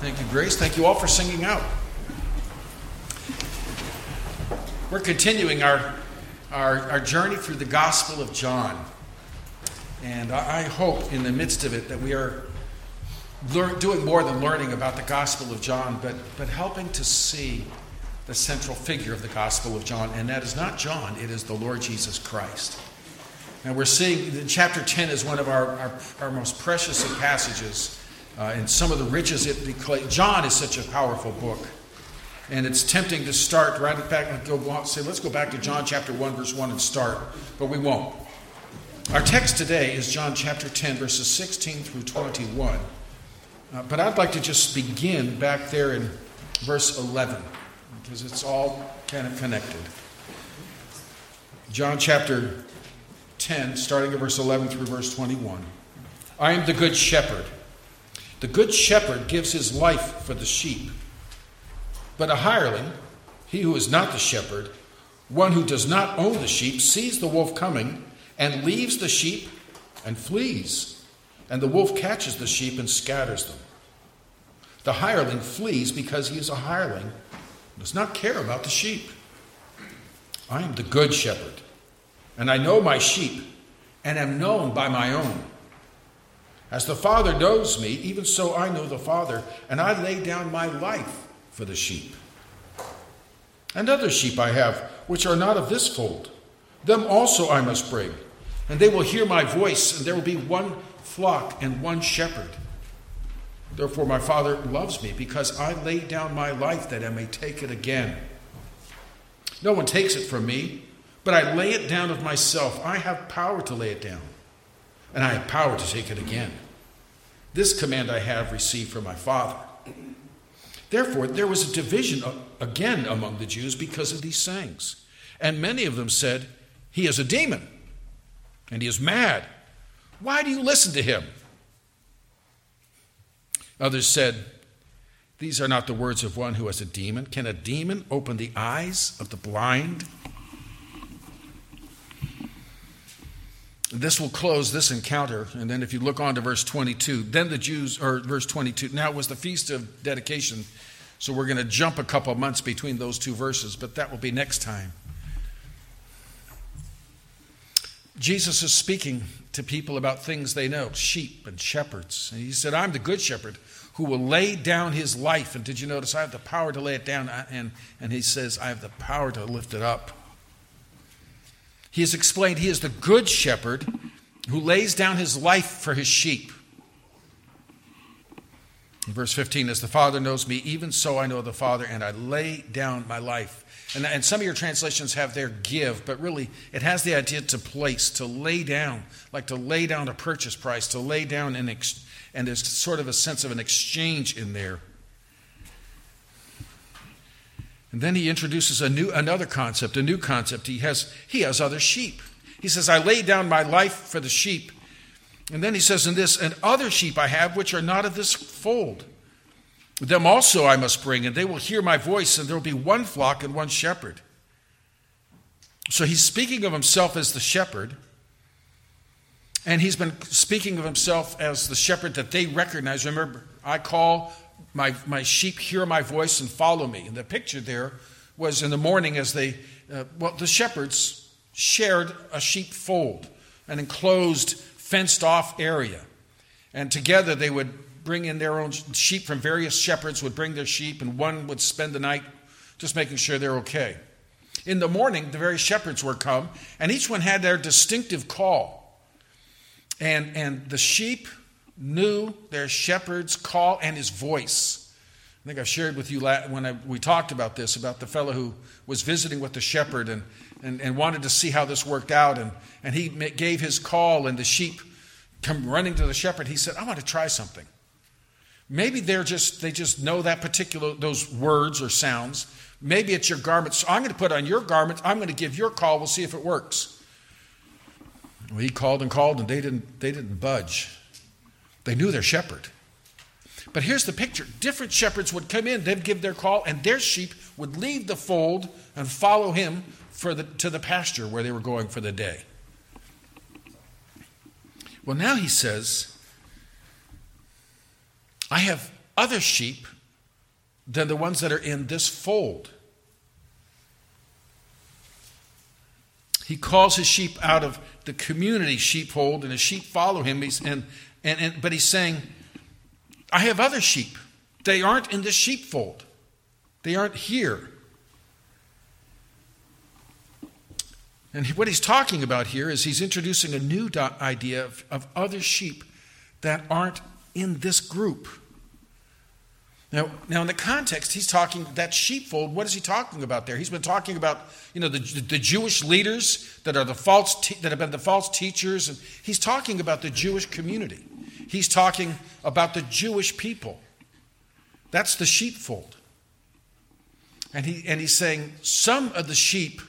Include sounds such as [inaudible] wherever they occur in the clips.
Thank you, Grace. Thank you all for singing out. We're continuing our, our, our journey through the Gospel of John. And I, hope in the midst of it that we are lear- doing more than learning about the Gospel of John, but, but helping to see the central figure of the Gospel of John. And that is not John, it is the Lord Jesus Christ. And we're seeing that chapter 10 is one of our, our, our most precious of passages uh, and some of the riches it declares. John is such a powerful book. And it's tempting to start right back and go say, let's go back to John chapter 1, verse 1 and start, but we won't. Our text today is John chapter 10, verses 16 through 21. Uh, but I'd like to just begin back there in verse 11, because it's all kind of connected. John chapter 10, starting at verse 11 through verse 21. I am the good shepherd. The good shepherd gives his life for the sheep. But a hireling, he who is not the shepherd, one who does not own the sheep, sees the wolf coming and leaves the sheep and flees. And the wolf catches the sheep and scatters them. The hireling flees because he is a hireling does not care about the sheep. I am the good shepherd, and I know my sheep, and am known by my own. As the Father knows me, even so I know the Father, and I lay down my life for the sheep. And other sheep I have, which are not of this fold. Them also I must bring, and they will hear my voice, and there will be one flock and one shepherd. Therefore, my Father loves me, because I lay down my life that I may take it again. No one takes it from me, but I lay it down of myself. I have power to lay it down and I have power to take it again. This command I have received from my Father. Therefore, there was a division again among the Jews because of these sayings. And many of them said, He is a demon, and he is mad. Why do you listen to him? Others said, These are not the words of one who has a demon. Can a demon open the eyes of the blind? This will close this encounter. And then if you look on to verse 22, then the Jews, or verse 22, now it was the feast of dedication. So we're going to jump a couple months between those two verses, but that will be next time. Jesus is speaking to people about things they know sheep and shepherds. And he said, I'm the good shepherd who will lay down his life. And did you notice I have the power to lay it down? And, and he says, I have the power to lift it up. He has explained he is the good shepherd who lays down his life for his sheep. In verse 15, as the Father knows me, even so I know the Father, and I lay down my life. And, and some of your translations have their give, but really it has the idea to place, to lay down, like to lay down a purchase price, to lay down an ex- and there's sort of a sense of an exchange in there. And then he introduces a new, another concept, a new concept. He has, he has other sheep. He says, I lay down my life for the sheep. And then he says in this, and other sheep I have which are not of this fold. Them also I must bring, and they will hear my voice, and there will be one flock and one shepherd. So he's speaking of himself as the shepherd. And he's been speaking of himself as the shepherd that they recognize. Remember, I call my, my sheep hear my voice and follow me. And the picture there was in the morning as they, uh, well, the shepherds shared a sheepfold, an enclosed, fenced off area. And together they would bring in their own sheep from various shepherds, would bring their sheep, and one would spend the night just making sure they're okay. In the morning, the various shepherds would come, and each one had their distinctive call. And, and the sheep knew their shepherd's call and his voice. I think I've shared with you when I, we talked about this, about the fellow who was visiting with the shepherd and, and, and wanted to see how this worked out. And, and he gave his call, and the sheep come running to the shepherd. He said, I want to try something. Maybe they're just, they just know that particular, those words or sounds. Maybe it's your garment. So I'm going to put on your garment. I'm going to give your call. We'll see if it works. Well, he called and called, and they didn't, they didn't budge. They knew their shepherd. But here's the picture different shepherds would come in, they'd give their call, and their sheep would leave the fold and follow him for the, to the pasture where they were going for the day. Well, now he says, I have other sheep than the ones that are in this fold. He calls his sheep out of the community sheepfold, and his sheep follow him. He's, and, and, and, but he's saying, I have other sheep. They aren't in the sheepfold, they aren't here. And what he's talking about here is he's introducing a new idea of, of other sheep that aren't in this group. Now, now, in the context, he's talking that sheepfold. What is he talking about there? He's been talking about, you know, the, the Jewish leaders that are the false te- that have been the false teachers, and he's talking about the Jewish community. He's talking about the Jewish people. That's the sheepfold. And he and he's saying some of the sheep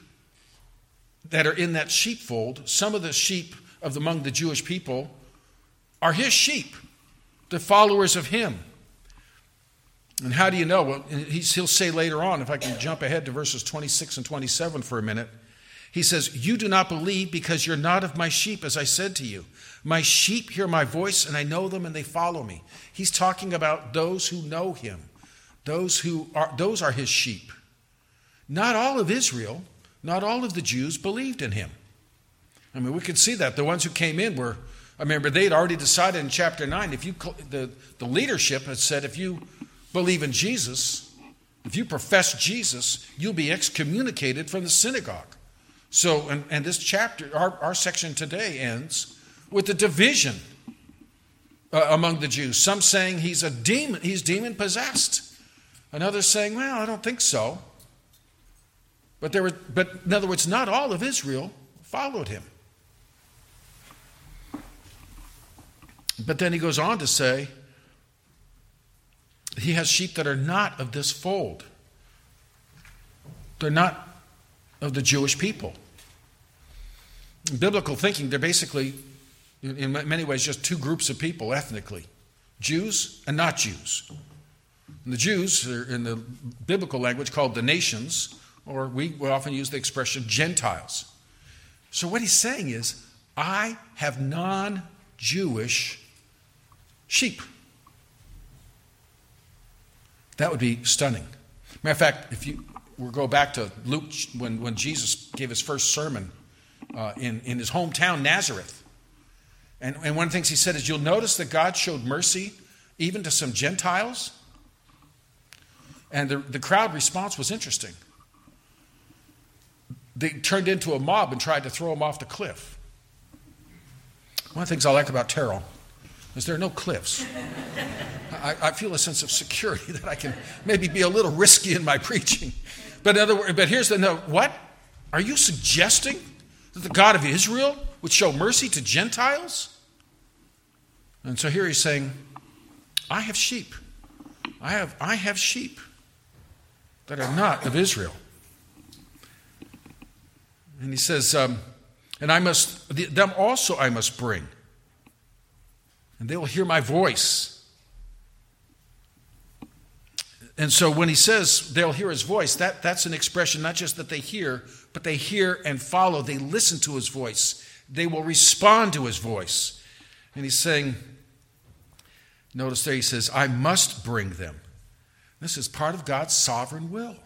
that are in that sheepfold, some of the sheep of among the Jewish people, are his sheep, the followers of him. And how do you know? Well, he'll say later on, if I can jump ahead to verses 26 and 27 for a minute, he says, You do not believe because you're not of my sheep, as I said to you. My sheep hear my voice, and I know them, and they follow me. He's talking about those who know him, those who are, those are his sheep. Not all of Israel, not all of the Jews believed in him. I mean, we can see that. The ones who came in were, I remember they'd already decided in chapter 9, if you, the, the leadership had said, if you believe in Jesus, if you profess Jesus, you'll be excommunicated from the synagogue. So, and, and this chapter, our, our section today ends with a division uh, among the Jews. Some saying he's a demon, he's demon possessed. Another saying, well, I don't think so. But there were, but in other words, not all of Israel followed him. But then he goes on to say, he has sheep that are not of this fold. They're not of the Jewish people. In biblical thinking, they're basically, in many ways, just two groups of people ethnically Jews and not Jews. And the Jews are in the biblical language called the nations, or we often use the expression Gentiles. So what he's saying is, I have non Jewish sheep. That would be stunning. Matter of fact, if you we'll go back to Luke when, when Jesus gave his first sermon uh, in, in his hometown, Nazareth. And, and one of the things he said is, You'll notice that God showed mercy even to some Gentiles. And the, the crowd response was interesting. They turned into a mob and tried to throw him off the cliff. One of the things I like about Terrell is there are no cliffs. I, I, feel a sense of security [laughs] that I can maybe be a little risky in my preaching. But in other words, but here's the no. What are you suggesting that the God of Israel would show mercy to Gentiles? And so here he's saying, I have sheep. I have, I have sheep that are not of Israel. And he says, um, and I must, them also I must bring and they will hear my voice. And so when he says they'll hear his voice, that, that's an expression not just that they hear, but they hear and follow. They listen to his voice. They will respond to his voice. And he's saying, notice there he says, I must bring them. This is part of God's sovereign will.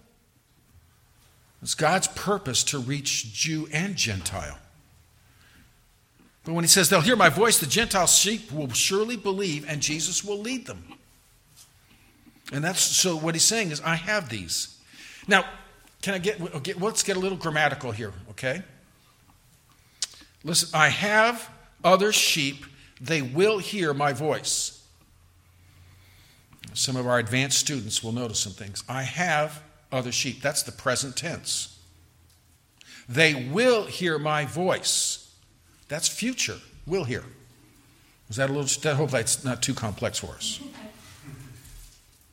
It's God's purpose to reach Jew and Gentile. But when he says they'll hear my voice, the Gentile sheep will surely believe and Jesus will lead them. And that's so what he's saying is, I have these. Now, can I get, let's get a little grammatical here, okay? Listen, I have other sheep, they will hear my voice. Some of our advanced students will notice some things. I have other sheep. That's the present tense. They will hear my voice. That's future. We'll hear. Is that a little? I hope that's not too complex for us.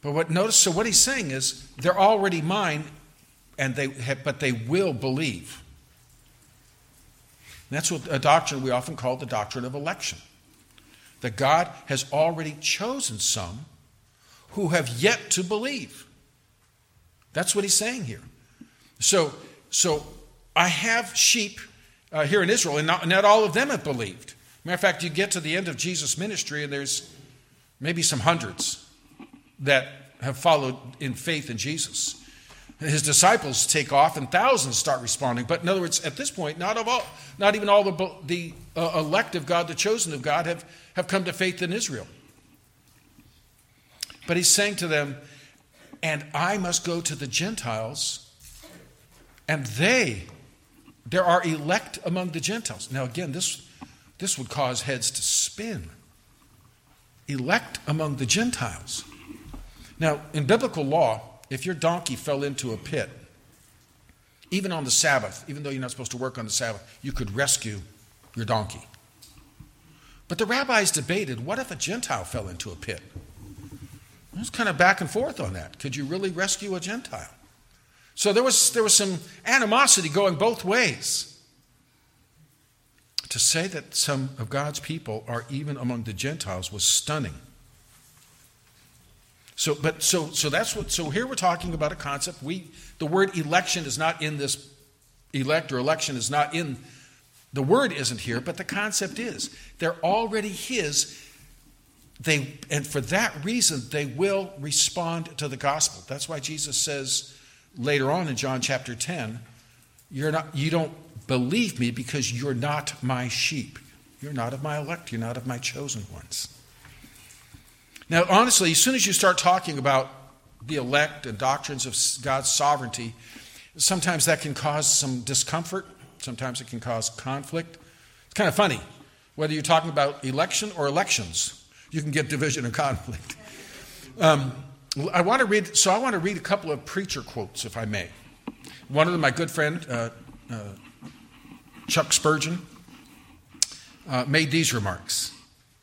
But what notice? So what he's saying is they're already mine, and they have, but they will believe. And that's what a doctrine we often call the doctrine of election. That God has already chosen some who have yet to believe. That's what he's saying here. So, so I have sheep uh, here in Israel, and not, not all of them have believed. Matter of fact, you get to the end of Jesus' ministry, and there's maybe some hundreds that have followed in faith in Jesus. His disciples take off and thousands start responding. But in other words, at this point, not, of all, not even all the, the uh, elect of God, the chosen of God, have, have come to faith in Israel. But he's saying to them, and I must go to the Gentiles, and they, there are elect among the Gentiles. Now, again, this, this would cause heads to spin. Elect among the Gentiles. Now, in biblical law, if your donkey fell into a pit, even on the Sabbath, even though you're not supposed to work on the Sabbath, you could rescue your donkey. But the rabbis debated what if a Gentile fell into a pit? It was kind of back and forth on that. Could you really rescue a Gentile? So there was, there was some animosity going both ways. To say that some of God's people are even among the Gentiles was stunning. So, but so so that's what. So here we're talking about a concept. We the word election is not in this. Elect or election is not in. The word isn't here, but the concept is. They're already His. They and for that reason they will respond to the gospel. That's why Jesus says later on in John chapter ten, "You're not. You don't believe me because you're not my sheep. You're not of my elect. You're not of my chosen ones." Now, honestly, as soon as you start talking about the elect and doctrines of God's sovereignty, sometimes that can cause some discomfort. Sometimes it can cause conflict. It's kind of funny. Whether you're talking about election or elections, you can get division and conflict. Um, I want to read, so I want to read a couple of preacher quotes, if I may. One of them, my good friend uh, uh, Chuck Spurgeon, uh, made these remarks.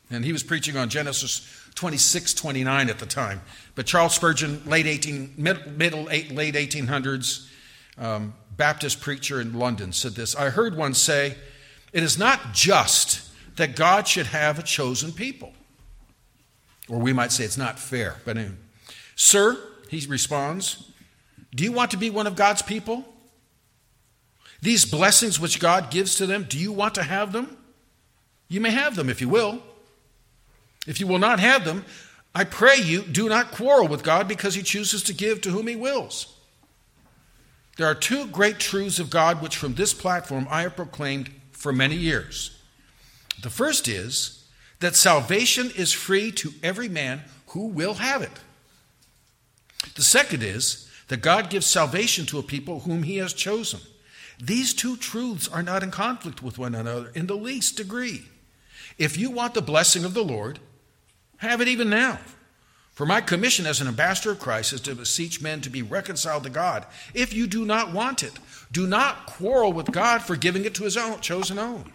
And he was preaching on Genesis 26, 29 at the time. But Charles Spurgeon, late 18, mid, middle, late 1800s, um, Baptist preacher in London, said this I heard one say, It is not just that God should have a chosen people. Or we might say it's not fair. But anyway, Sir, he responds, Do you want to be one of God's people? These blessings which God gives to them, do you want to have them? You may have them if you will. If you will not have them, I pray you, do not quarrel with God because he chooses to give to whom he wills. There are two great truths of God which from this platform I have proclaimed for many years. The first is that salvation is free to every man who will have it. The second is that God gives salvation to a people whom he has chosen. These two truths are not in conflict with one another in the least degree. If you want the blessing of the Lord, have it even now. For my commission as an ambassador of Christ is to beseech men to be reconciled to God. If you do not want it, do not quarrel with God for giving it to his own chosen own.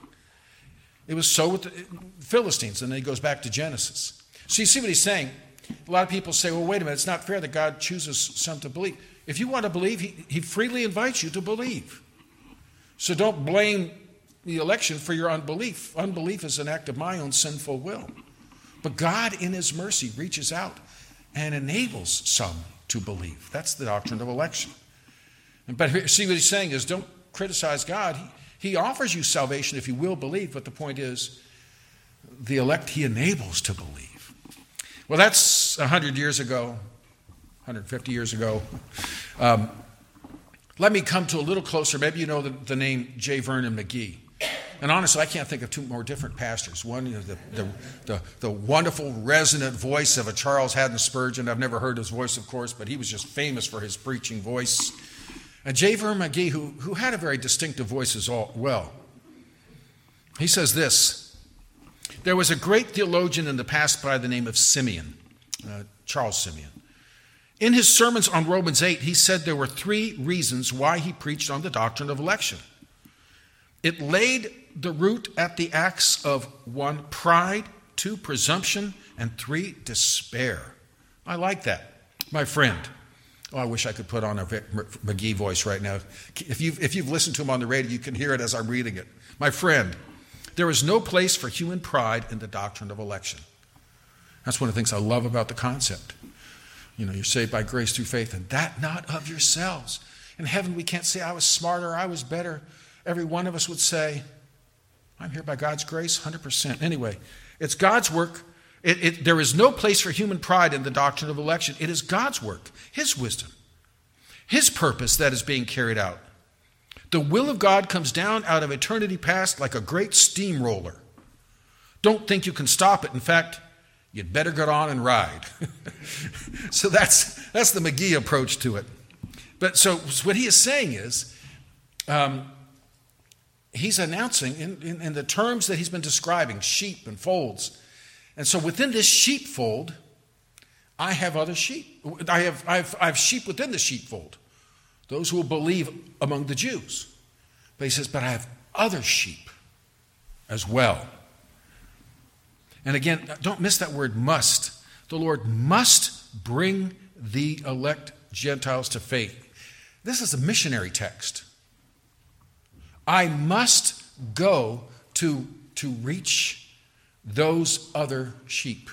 It was so with the Philistines, and then he goes back to Genesis. So you see what he's saying? A lot of people say, well, wait a minute, it's not fair that God chooses some to believe. If you want to believe, he, he freely invites you to believe. So don't blame the election for your unbelief. Unbelief is an act of my own sinful will. But God, in His mercy, reaches out and enables some to believe. That's the doctrine of election. But see what he's saying is don't criticize God. He, he offers you salvation if you will believe, but the point is the elect He enables to believe. Well, that's 100 years ago, 150 years ago. Um, let me come to a little closer. Maybe you know the, the name J. Vernon McGee. And honestly, I can't think of two more different pastors. One, you know, the, the, the, the, wonderful, resonant voice of a Charles Haddon Spurgeon. I've never heard his voice, of course, but he was just famous for his preaching voice. And J. Vernon McGee, who, who had a very distinctive voice as well. He says this There was a great theologian in the past by the name of Simeon, uh, Charles Simeon. In his sermons on Romans 8, he said there were three reasons why he preached on the doctrine of election. It laid the root at the acts of one, pride, two, presumption, and three, despair. I like that. My friend. Oh, I wish I could put on a Vic McGee voice right now. If you've, if you've listened to him on the radio, you can hear it as I'm reading it. My friend, there is no place for human pride in the doctrine of election. That's one of the things I love about the concept. You know, you're saved by grace through faith, and that not of yourselves. In heaven, we can't say, I was smarter, I was better. Every one of us would say, I'm here by God's grace, 100%. Anyway, it's God's work It, it, there is no place for human pride in the doctrine of election. It is God's work, His wisdom, His purpose that is being carried out. The will of God comes down out of eternity past like a great steamroller. Don't think you can stop it. In fact, you'd better get on and ride. [laughs] so that's, that's the McGee approach to it. But so what he is saying is, um, he's announcing in, in, in, the terms that he's been describing sheep and folds. And so within this sheepfold, I have other sheep. I have, I, have, I have sheep within the sheepfold, those who will believe among the Jews. But he says, but I have other sheep as well. And again, don't miss that word must. The Lord must bring the elect Gentiles to faith. This is a missionary text. I must go to, to reach those other sheep.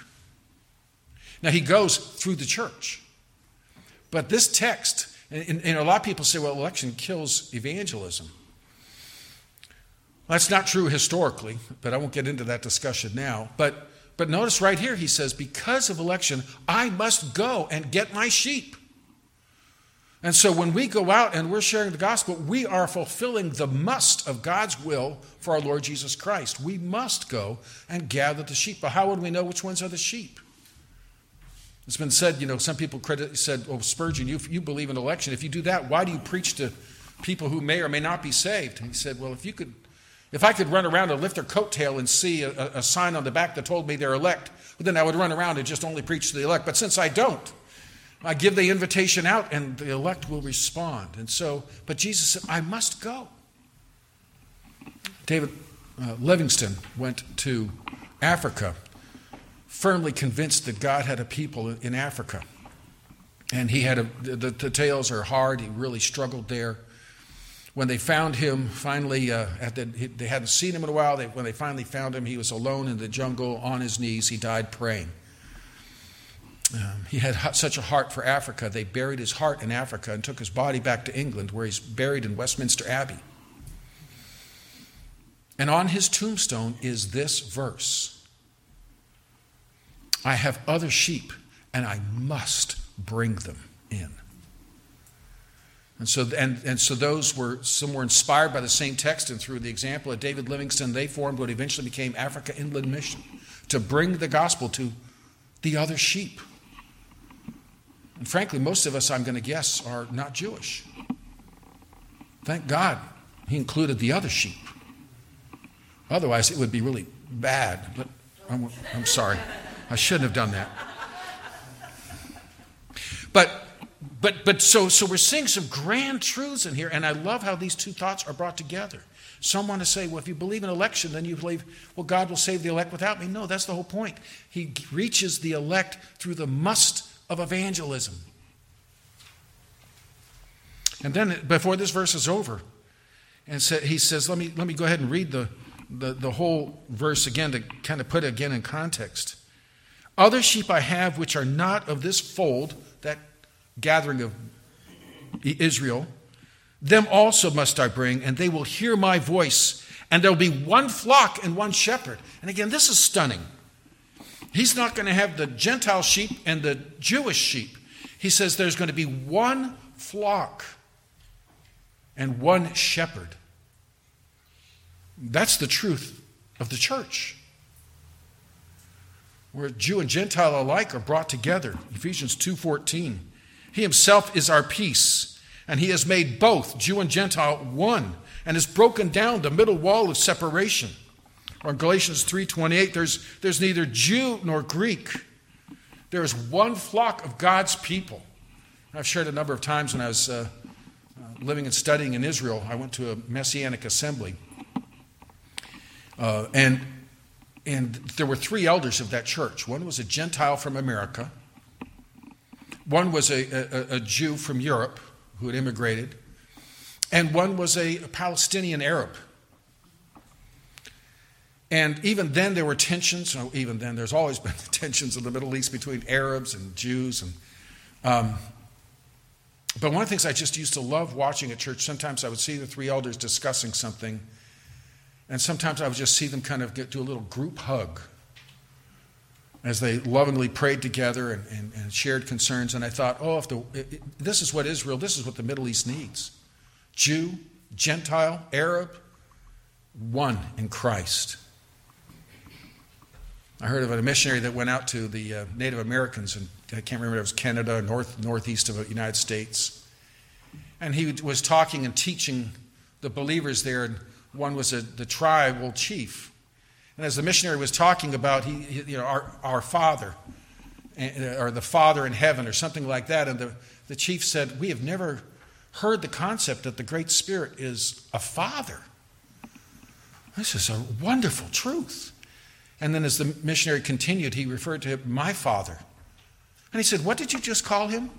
Now, he goes through the church. But this text, and, and a lot of people say, well, election kills evangelism. That's not true historically, but I won't get into that discussion now. But, but notice right here, he says, because of election, I must go and get my sheep. And so when we go out and we're sharing the gospel, we are fulfilling the must of God's will for our Lord Jesus Christ. We must go and gather the sheep. But how would we know which ones are the sheep? It's been said, you know, some people credit, said, well, Spurgeon, you, you believe in election. If you do that, why do you preach to people who may or may not be saved? And he said, well, if you could, if I could run around and lift their coattail and see a, a sign on the back that told me they're elect, well, then I would run around and just only preach to the elect. But since I don't, I give the invitation out and the elect will respond. And so, but Jesus said, I must go. David uh, Livingstone went to Africa, firmly convinced that God had a people in Africa. And he had a, the, the tales are hard. He really struggled there. When they found him, finally, uh, the, they hadn't seen him in a while. They, when they finally found him, he was alone in the jungle on his knees. He died praying. Um, he had such a heart for Africa, they buried his heart in Africa and took his body back to England, where he's buried in Westminster Abbey. And on his tombstone is this verse I have other sheep, and I must bring them in. And so, and, and so those were some were inspired by the same text, and through the example of David Livingstone, they formed what eventually became Africa Inland Mission to bring the gospel to the other sheep. And frankly, most of us, I'm going to guess, are not Jewish. Thank God he included the other sheep. Otherwise, it would be really bad. But I'm, I'm sorry. I shouldn't have done that. But but but so so we're seeing some grand truths in here, and I love how these two thoughts are brought together. Some want to say, well, if you believe in election, then you believe, well, God will save the elect without me. No, that's the whole point. He reaches the elect through the must of evangelism. And then before this verse is over, and he says, let me, let me go ahead and read the, the, the whole verse again to kind of put it again in context. Other sheep I have which are not of this fold, that gathering of Israel, them also must I bring, and they will hear my voice, and there will be one flock and one shepherd. And again, this is stunning. He's not going to have the Gentile sheep and the Jewish sheep. He says there's going to be one flock and one shepherd. That's the truth of the church. Where Jew and Gentile alike are brought together. Ephesians 2:14. He himself is our peace, and he has made both Jew and Gentile one and has broken down the middle wall of separation or in Galatians 3:28, there's, there's neither Jew nor Greek. There is one flock of God's people. I've shared a number of times when I was uh, uh, living and studying in Israel. I went to a Messianic assembly. Uh, and, and there were three elders of that church. One was a Gentile from America, one was a, a, a Jew from Europe who had immigrated, and one was a Palestinian Arab and even then, there were tensions. even then, there's always [laughs] been tensions in the Middle East between Arabs and Jews. And, um, but one of the things I just used to love watching at church, sometimes I would see the three elders discussing something, and sometimes I would just see them kind of get, do a little group hug. as they lovingly prayed together and, and, and shared concerns. And I thought, oh, if the, it, it, this is what Israel, this is what the Middle East needs Jew, Gentile, Arab, one in Christ. I heard of a missionary that went out to the uh, Native Americans, and I can't remember if it was Canada, north northeast of the United States, and he was talking and teaching the believers there. And one was a, the tribal chief, and as the missionary was talking about, he, he you know, our, our Father, eh, or the Father in heaven, or something like that, and the, the chief said, "We have never heard the concept that the Great Spirit is a Father." This is a wonderful truth. And then as the missionary continued, he referred to him, my father. And he said, What did you just call him?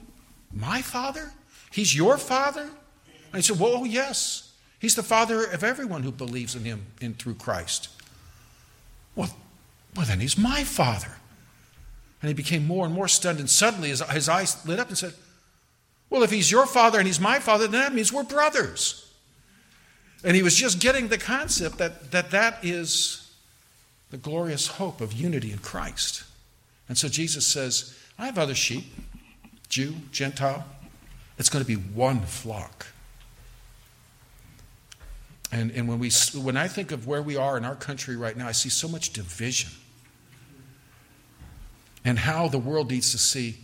My father? He's your father? And he said, Well, oh, yes. He's the father of everyone who believes in him in, through Christ. Well, well, then he's my father. And he became more and more stunned. And suddenly his, his eyes lit up and said, Well, if he's your father and he's my father, then that means we're brothers. And he was just getting the concept that that, that is the glorious hope of unity in Christ. And so Jesus says, I have other sheep, Jew, Gentile. It's going to be one flock. And, and when, we, when I think of where we are in our country right now, I see so much division. And how the world needs to see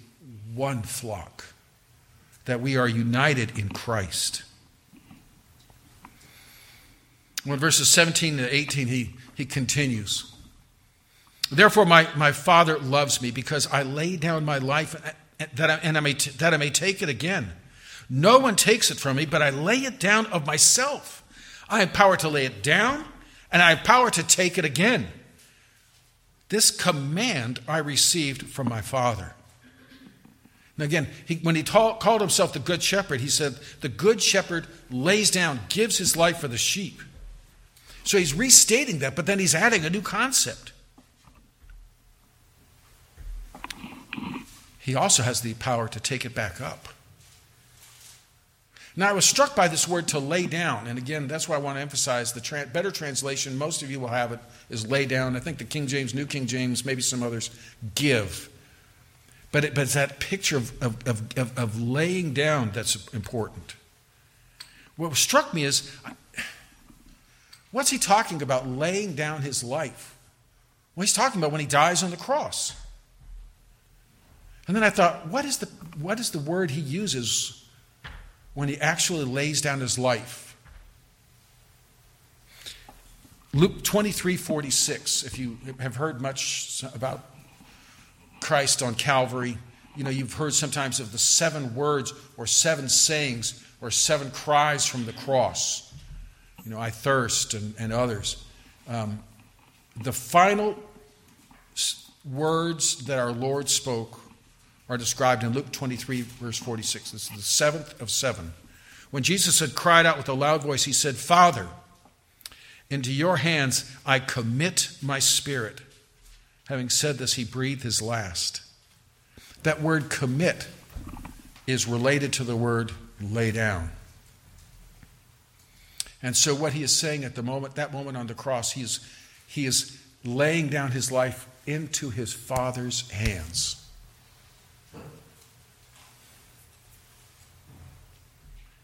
one flock, that we are united in Christ. When verses 17 to 18, he, he continues. Therefore, my, my Father loves me because I lay down my life that I, and I may t- that I may take it again. No one takes it from me, but I lay it down of myself. I have power to lay it down, and I have power to take it again. This command I received from my Father. Now, again, he, when he called himself the Good Shepherd, he said, The Good Shepherd lays down, gives his life for the sheep. So he's restating that, but then he's adding a new concept. He also has the power to take it back up. Now, I was struck by this word to lay down. And again, that's why I want to emphasize the tra- better translation, most of you will have it, is lay down. I think the King James, New King James, maybe some others, give. But, it, but it's that picture of, of, of, of laying down that's important. What struck me is What's he talking about laying down his life? Well, he's talking about when he dies on the cross. And then I thought, what is the, what is the word he uses when he actually lays down his life? Luke 23 46, if you have heard much about Christ on Calvary, you know, you've heard sometimes of the seven words or seven sayings or seven cries from the cross you know, I thirst, and, and others. Um, the final words that our Lord spoke are described in Luke 23, verse 46. This is the seventh of seven. When Jesus had cried out with a loud voice, he said, Father, into your hands I commit my spirit. Having said this, he breathed his last. That word commit is related to the word lay down. And so, what he is saying at the moment, that moment on the cross, he is, he is laying down his life into his Father's hands.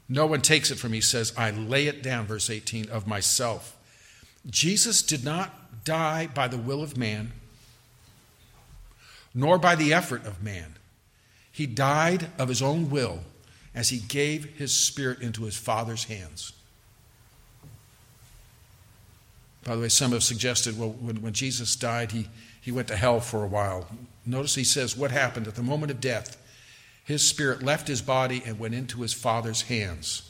No one takes it from me, says, I lay it down, verse 18, of myself. Jesus did not die by the will of man, nor by the effort of man. He died of his own will as he gave his spirit into his Father's hands. By the way, some have suggested, well, when, when Jesus died, he, he went to hell for a while. Notice he says what happened at the moment of death. His spirit left his body and went into his Father's hands.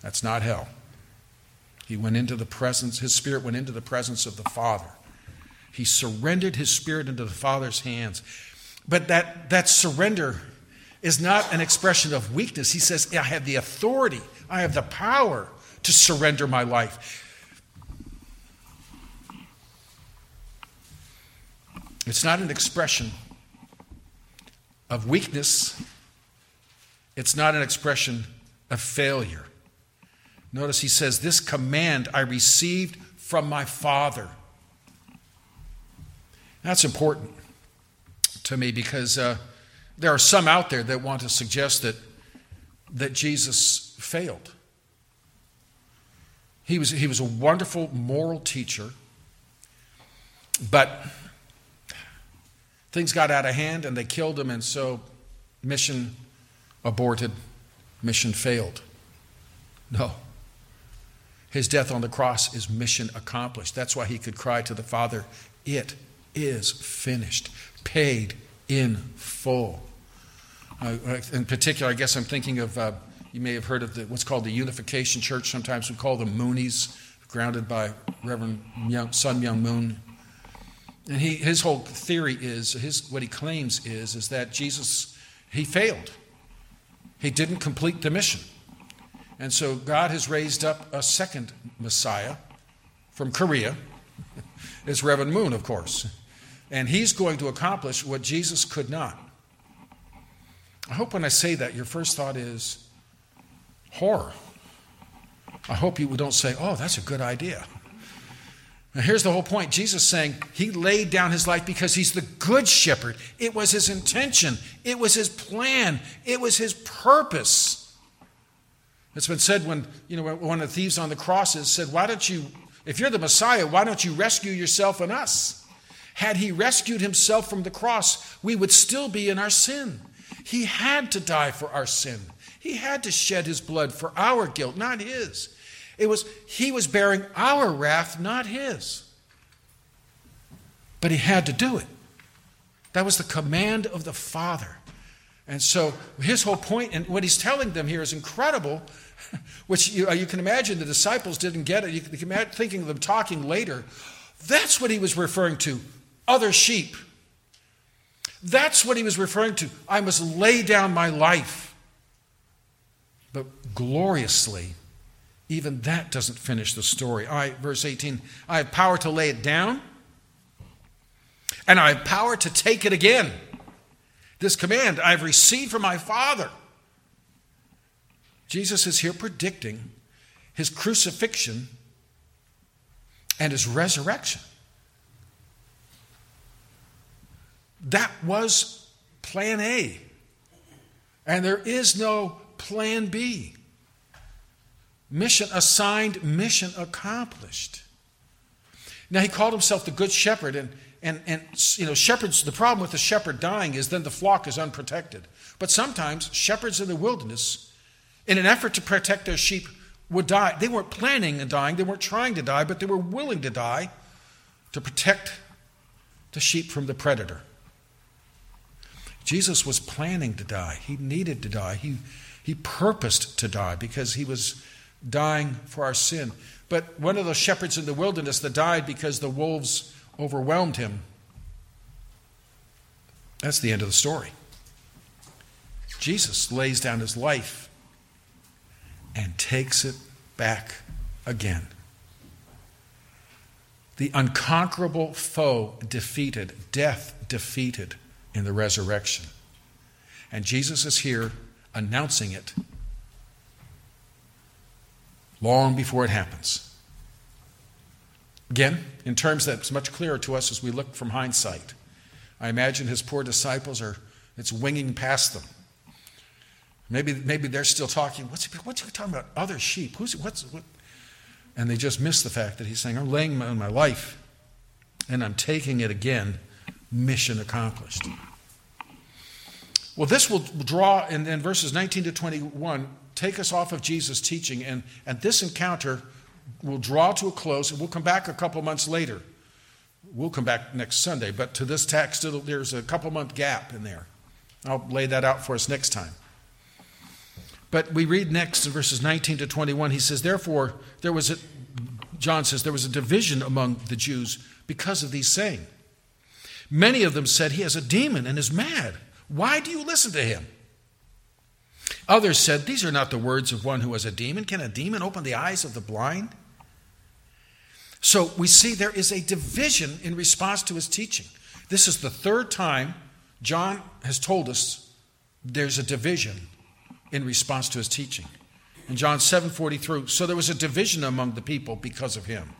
That's not hell. He went into the presence, his spirit went into the presence of the Father. He surrendered his spirit into the Father's hands. But that, that surrender is not an expression of weakness. He says, I have the authority, I have the power to surrender my life. It's not an expression of weakness, it's not an expression of failure. Notice he says, This command I received from my Father. That's important. to me because uh, there are some out there that want to suggest that, that Jesus failed. He was, he was a wonderful moral teacher, but things got out of hand and they killed him, and so mission aborted, mission failed. No. His death on the cross is mission accomplished. That's why he could cry to the Father, It is finished, paid in full. Uh, in particular, I guess I'm thinking of, uh, you may have heard of the, what's called the Unification Church. Sometimes we call them Moonies, grounded by Reverend Sun Myung Moon. And he, his whole theory is, his, what he claims is, is that Jesus, he failed. He didn't complete the mission. And so God has raised up a second Messiah from Korea. [laughs] It's Reverend Moon, of course. And he's going to accomplish what Jesus could not. I hope when I say that, your first thought is horror. I hope you don't say, oh, that's a good idea. Now, here's the whole point Jesus saying he laid down his life because he's the good shepherd. It was his intention, it was his plan, it was his purpose. It's been said when, you know, one of the thieves on the crosses said, Why don't you, if you're the Messiah, why don't you rescue yourself and us? Had he rescued himself from the cross, we would still be in our sin. He had to die for our sin. He had to shed his blood for our guilt, not his. It was he was bearing our wrath, not his. But he had to do it. That was the command of the Father. And so his whole point, and what he's telling them here is incredible, [laughs] which you, uh, you can imagine the disciples didn't get it. You can imagine thinking of them talking later. That's what he was referring to other sheep. That's what he was referring to. I must lay down my life. But gloriously, even that doesn't finish the story. I, verse 18, I have power to lay it down, and I have power to take it again. This command I've received from my Father. Jesus is here predicting his crucifixion and his resurrection. That was plan A. And there is no plan B. Mission assigned, mission accomplished. Now, he called himself the Good Shepherd, and and, and you know, shepherds, the problem with the shepherd dying is then the flock is unprotected. But sometimes shepherds in the wilderness, in an effort to protect their sheep, would die. They weren't planning on dying, they weren't trying to die, but they were willing to die to protect the sheep from the predator. Jesus was planning to die. He needed to die. He, he purposed to die because he was dying for our sin. But one of those shepherds in the wilderness that died because the wolves overwhelmed him. That's the end of the story. Jesus lays down his life and takes it back again. The unconquerable foe defeated, death defeated in the resurrection. And Jesus is here announcing it long before it happens. Again, in terms that's much clearer to us as we look from hindsight. I imagine his poor disciples are, it's winging past them. Maybe, maybe they're still talking, what's he, what's he talking about? Other sheep. Who's, what's, what? And they just miss the fact that he's saying, I'm laying my, my life and I'm taking it again. Mission accomplished. Well, this will draw in, in verses 19 to 21, take us off of Jesus' teaching, and, and this encounter will draw to a close, and we'll come back a couple months later. We'll come back next Sunday, but to this text, there's a couple month gap in there. I'll lay that out for us next time. But we read next in verses 19 to 21, he says, Therefore, there was a, John says, there was a division among the Jews because of these saying. Many of them said, He has a demon and is mad. Why do you listen to him? Others said, These are not the words of one who has a demon. Can a demon open the eyes of the blind? So we see there is a division in response to his teaching. This is the third time John has told us there's a division in response to his teaching. In John 7:43, so there was a division among the people because of him.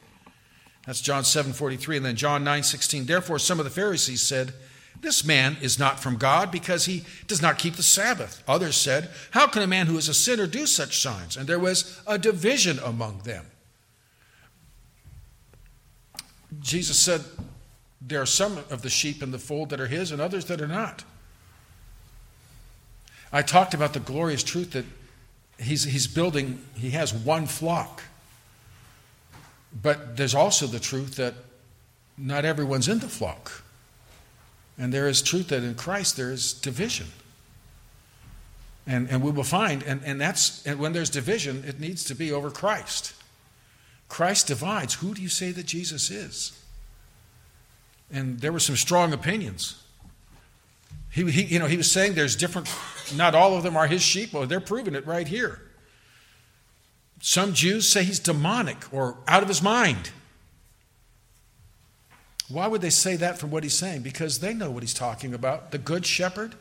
That's John 7:43 and then John 9:16. Therefore some of the Pharisees said, This man is not from God because he does not keep the Sabbath. Others said, How can a man who is a sinner do such signs? And there was a division among them. Jesus said, There are some of the sheep in the fold that are his and others that are not. I talked about the glorious truth that he's, he's building, he has one flock. But there's also the truth that not everyone's in the flock. And there is truth that in Christ there is division. And, and we will find, and, and that's and when there's division, it needs to be over Christ. Christ divides. Who do you say that Jesus is? And there were some strong opinions. He, he, you know, he was saying there's different, not all of them are his sheep. Well, they're proving it right here. Some Jews say he's demonic or out of his mind. Why would they say that from what he's saying? Because they know what he's talking about. The good shepherd.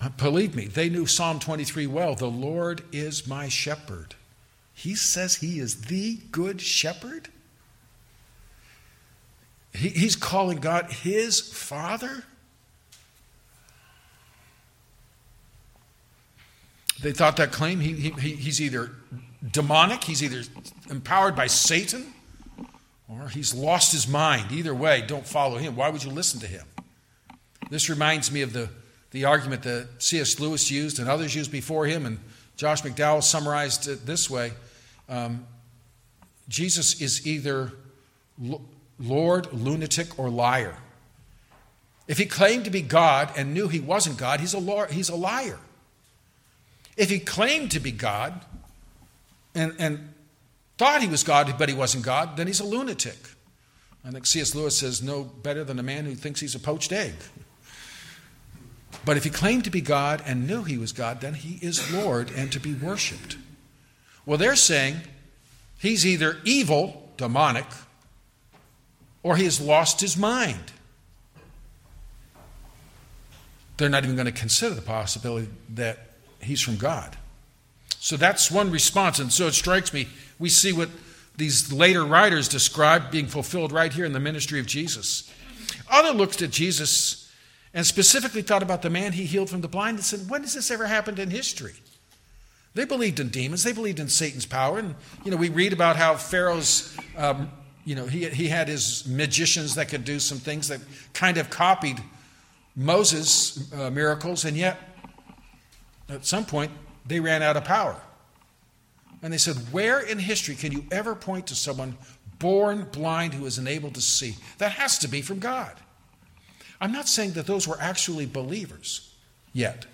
Uh, believe me, they knew Psalm 23 well. The Lord is my shepherd. He says he is the good shepherd. He, he's calling God his father. They thought that claim he, he, he's either demonic, he's either empowered by Satan, or he's lost his mind. Either way, don't follow him. Why would you listen to him? This reminds me of the, the argument that C.S. Lewis used and others used before him, and Josh McDowell summarized it this way um, Jesus is either Lord, lunatic, or liar. If he claimed to be God and knew he wasn't God, he's a, he's a liar. If he claimed to be God and, and thought he was God, but he wasn't God, then he's a lunatic. I think C.S. Lewis says no better than a man who thinks he's a poached egg. But if he claimed to be God and knew he was God, then he is Lord and to be worshiped. Well, they're saying he's either evil, demonic, or he has lost his mind. They're not even going to consider the possibility that he's from God. So that's one response. And so it strikes me, we see what these later writers describe being fulfilled right here in the ministry of Jesus. Other looked at Jesus and specifically thought about the man he healed from the blind and said, When has this ever happened in history? They believed in demons. They believed in Satan's power. And, you know, we read about how Pharaoh's, um, you know, he, he had his magicians that could do some things that kind of copied Moses' uh, miracles. And yet, at some point, they ran out of power. And they said, Where in history can you ever point to someone born blind who is unable to see? That has to be from God. I'm not saying that those were actually believers yet,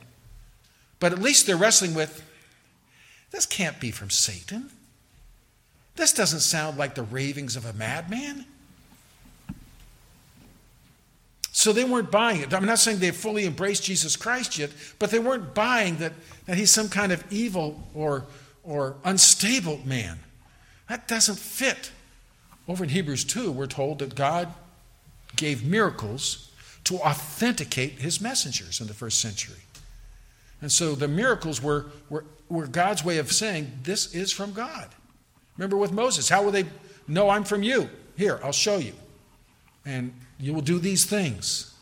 but at least they're wrestling with this can't be from Satan. This doesn't sound like the ravings of a madman. So they weren't buying it. I'm not saying they fully embraced Jesus Christ yet, but they weren't buying that, that he's some kind of evil or, or unstable man. That doesn't fit. Over in Hebrews 2, we're told that God gave miracles to authenticate his messengers in the first century. And so the miracles were, were were God's way of saying, This is from God. Remember with Moses, how will they know I'm from you? Here, I'll show you. And you will do these things.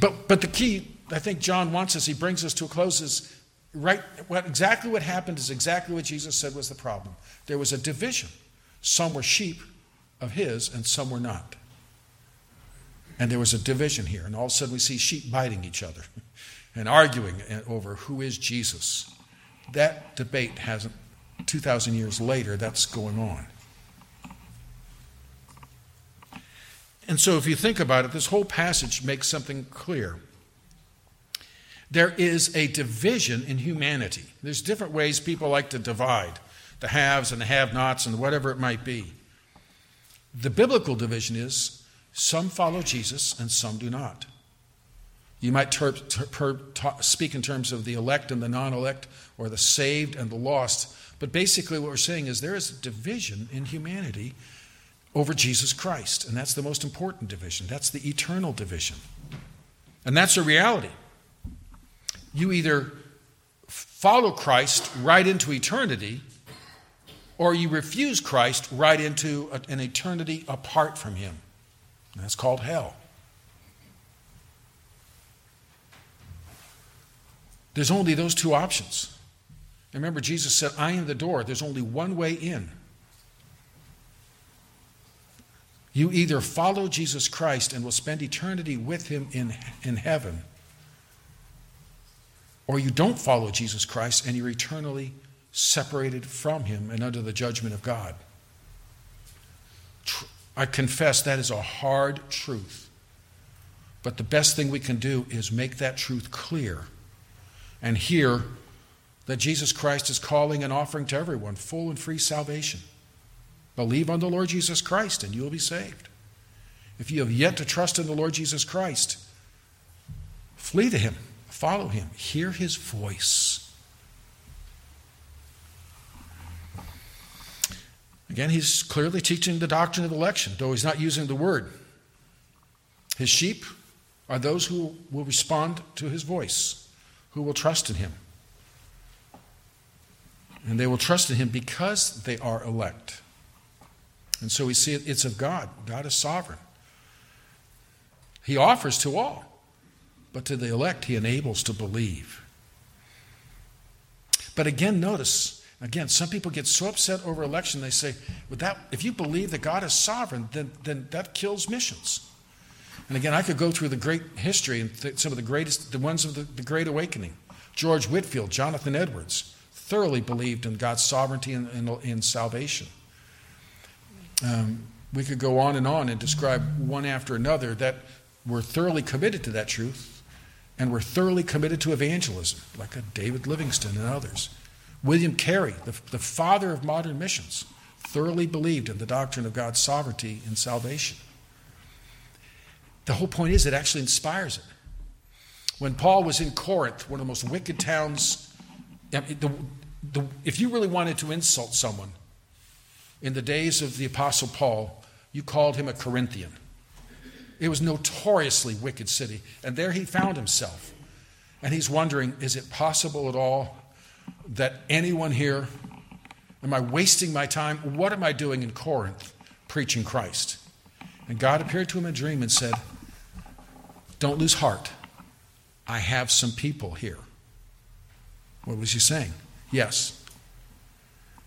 But, but the key, I think John wants us, he brings us to a close, is right, what, exactly what happened is exactly what Jesus said was the problem. There was a division. Some were sheep of his, and some were not. And there was a division here, and all of a sudden we see sheep biting each other. [laughs] and arguing over who is Jesus. That debate hasn't, 2,000 years later, that's going on. And so, if you think about it, this whole passage makes something clear. There is a division in humanity. There's different ways people like to divide the haves and the have nots and whatever it might be. The biblical division is some follow Jesus and some do not. You might ter- ter- ta- speak in terms of the elect and the non elect, or the saved and the lost. But basically, what we're saying is there is a division in humanity over Jesus Christ. And that's the most important division. That's the eternal division. And that's a reality. You either follow Christ right into eternity, or you refuse Christ right into an eternity apart from Him. And That's called hell. There's only those two options. remember, Jesus said, I am the door. There's only one way in. You either follow Jesus Christ and will spend eternity with him in, in heaven, or you don't follow Jesus Christ and you're eternally separated from him and under the judgment of God. I confess that is a hard truth. But the best thing we can do is make that truth clear and hear that Jesus Christ is calling and offering to everyone full and free salvation. Believe on the Lord Jesus Christ and you will be saved. If you have yet to trust in the Lord Jesus Christ, flee to him, follow him, hear his voice. Again, he's clearly teaching the doctrine of election, though he's not using the word. His sheep are those who will respond to his voice who will trust in him. And they will trust in him because they are elect. And so we see it, it's of God. God is sovereign. He offers to all, but to the elect, he enables to believe. But again, notice, again, some people get so upset over election, they say, that, if you believe that God is sovereign, then, then that kills missions. And again, I could go through the great history and th- some of the greatest, the ones of the, the Great Awakening. George Whitefield, Jonathan Edwards, thoroughly believed in God's sovereignty and in, in, salvation. Um, we could go on and on and describe one after another that were thoroughly committed to that truth and were thoroughly committed to evangelism, like a David Livingstone and others. William Carey, the, the father of modern missions, thoroughly believed in the doctrine of God's sovereignty and salvation. The whole point is, it actually inspires it. When Paul was in Corinth, one of the most wicked towns, the, the, if you really wanted to insult someone in the days of the Apostle Paul, you called him a Corinthian. It was notoriously wicked city, and there he found himself. And he's wondering, is it possible at all that anyone here, am I wasting my time? What am I doing in Corinth preaching Christ? And God appeared to him in a dream and said, don't lose heart. I have some people here. What was he saying? Yes.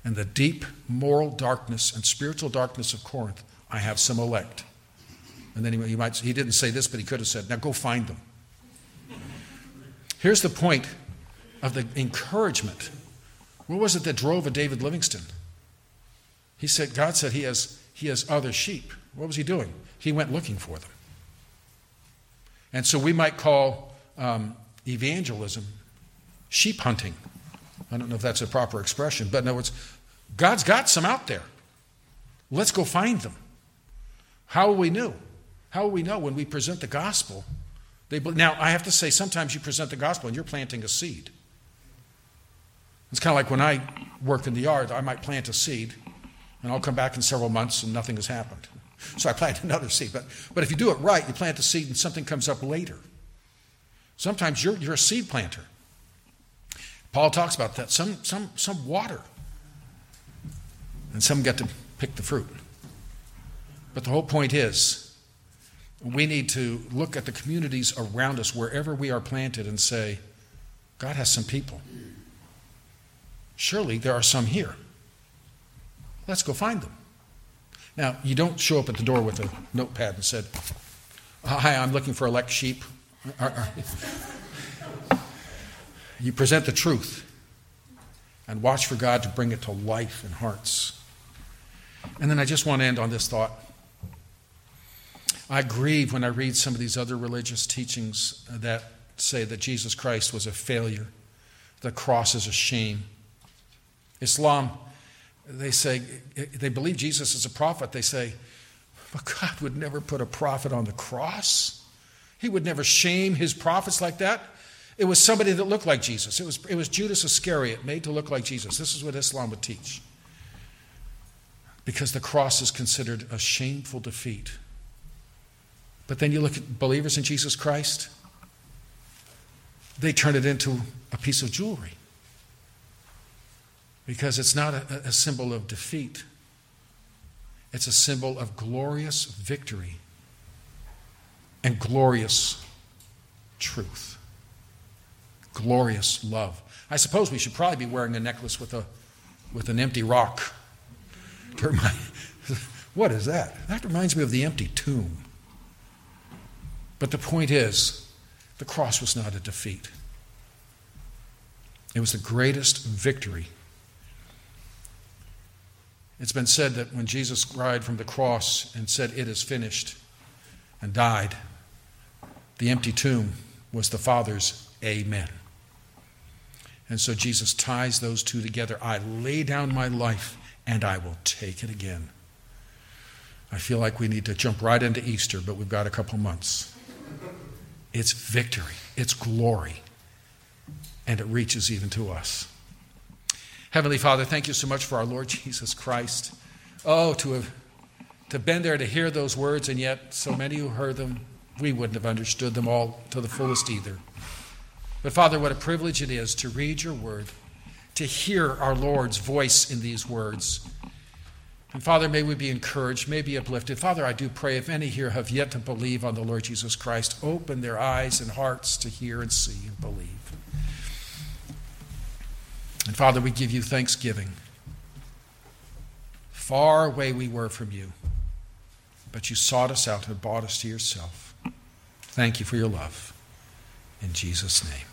In the deep moral darkness and spiritual darkness of Corinth, I have some elect. And then he, he, might, he didn't say this, but he could have said, Now go find them. Here's the point of the encouragement. What was it that drove a David Livingstone? He said, God said he has, he has other sheep. What was he doing? He went looking for them. And so we might call um, evangelism sheep hunting. I don't know if that's a proper expression, but in other words, God's got some out there. Let's go find them. How will we know? How will we know when we present the gospel? They, now, I have to say, sometimes you present the gospel and you're planting a seed. It's kind of like when I work in the yard, I might plant a seed, and I'll come back in several months and nothing has happened. So I plant [laughs] another seed. But, but if you do it right, you plant the seed and something comes up later. Sometimes you're, you're a seed planter. Paul talks about that. Some, some, some water. And some get to pick the fruit. But the whole point is we need to look at the communities around us, wherever we are planted, and say, God has some people. Surely there are some here. Let's go find them. Now, you don't show up at the door with a notepad and said, Hi, I'm looking for elect sheep. [laughs] You present the truth and watch for God to bring it to life in hearts. And then I just want to end on this thought. I grieve when I read some of these other religious teachings that say that Jesus Christ was a failure, the cross is a shame. Islam they say, they believe Jesus is a prophet. They say, but God would never put a prophet on the cross. He would never shame his prophets like that. It was somebody that looked like Jesus. It was, it was Judas Iscariot made to look like Jesus. This is what Islam would teach. Because the cross is considered a shameful defeat. But then you look at believers in Jesus Christ, they turn it into a piece of jewelry because it's not a, a symbol of defeat, it's a symbol of glorious victory and glorious truth. Glorious love. I suppose we should probably be wearing a necklace with, a, with an empty rock. [laughs] [laughs] what is that? That reminds me of the empty tomb. But the point is, the cross was not a defeat, it was the greatest victory. It's been said that when Jesus cried from the cross and said, It is finished, and died, the empty tomb was the Father's Amen. And so Jesus ties those two together. I lay down my life and I will take it again. I feel like we need to jump right into Easter, but we've got a couple months. It's victory, it's glory, and it reaches even to us. Heavenly Father, thank you so much for our Lord Jesus Christ. Oh, to have to been there to hear those words, and yet so many who heard them, we wouldn't have understood them all to the fullest either. But Father, what a privilege it is to read your word, to hear our Lord's voice in these words. And Father, may we be encouraged, may be uplifted. Father, I do pray if any here have yet to believe on the Lord Jesus Christ, open their eyes and hearts to hear and see and believe. And Father, we give you thanksgiving. Far away we were from you but you sought us out and bought us to yourself. Thank you for your love. In Jesus' name.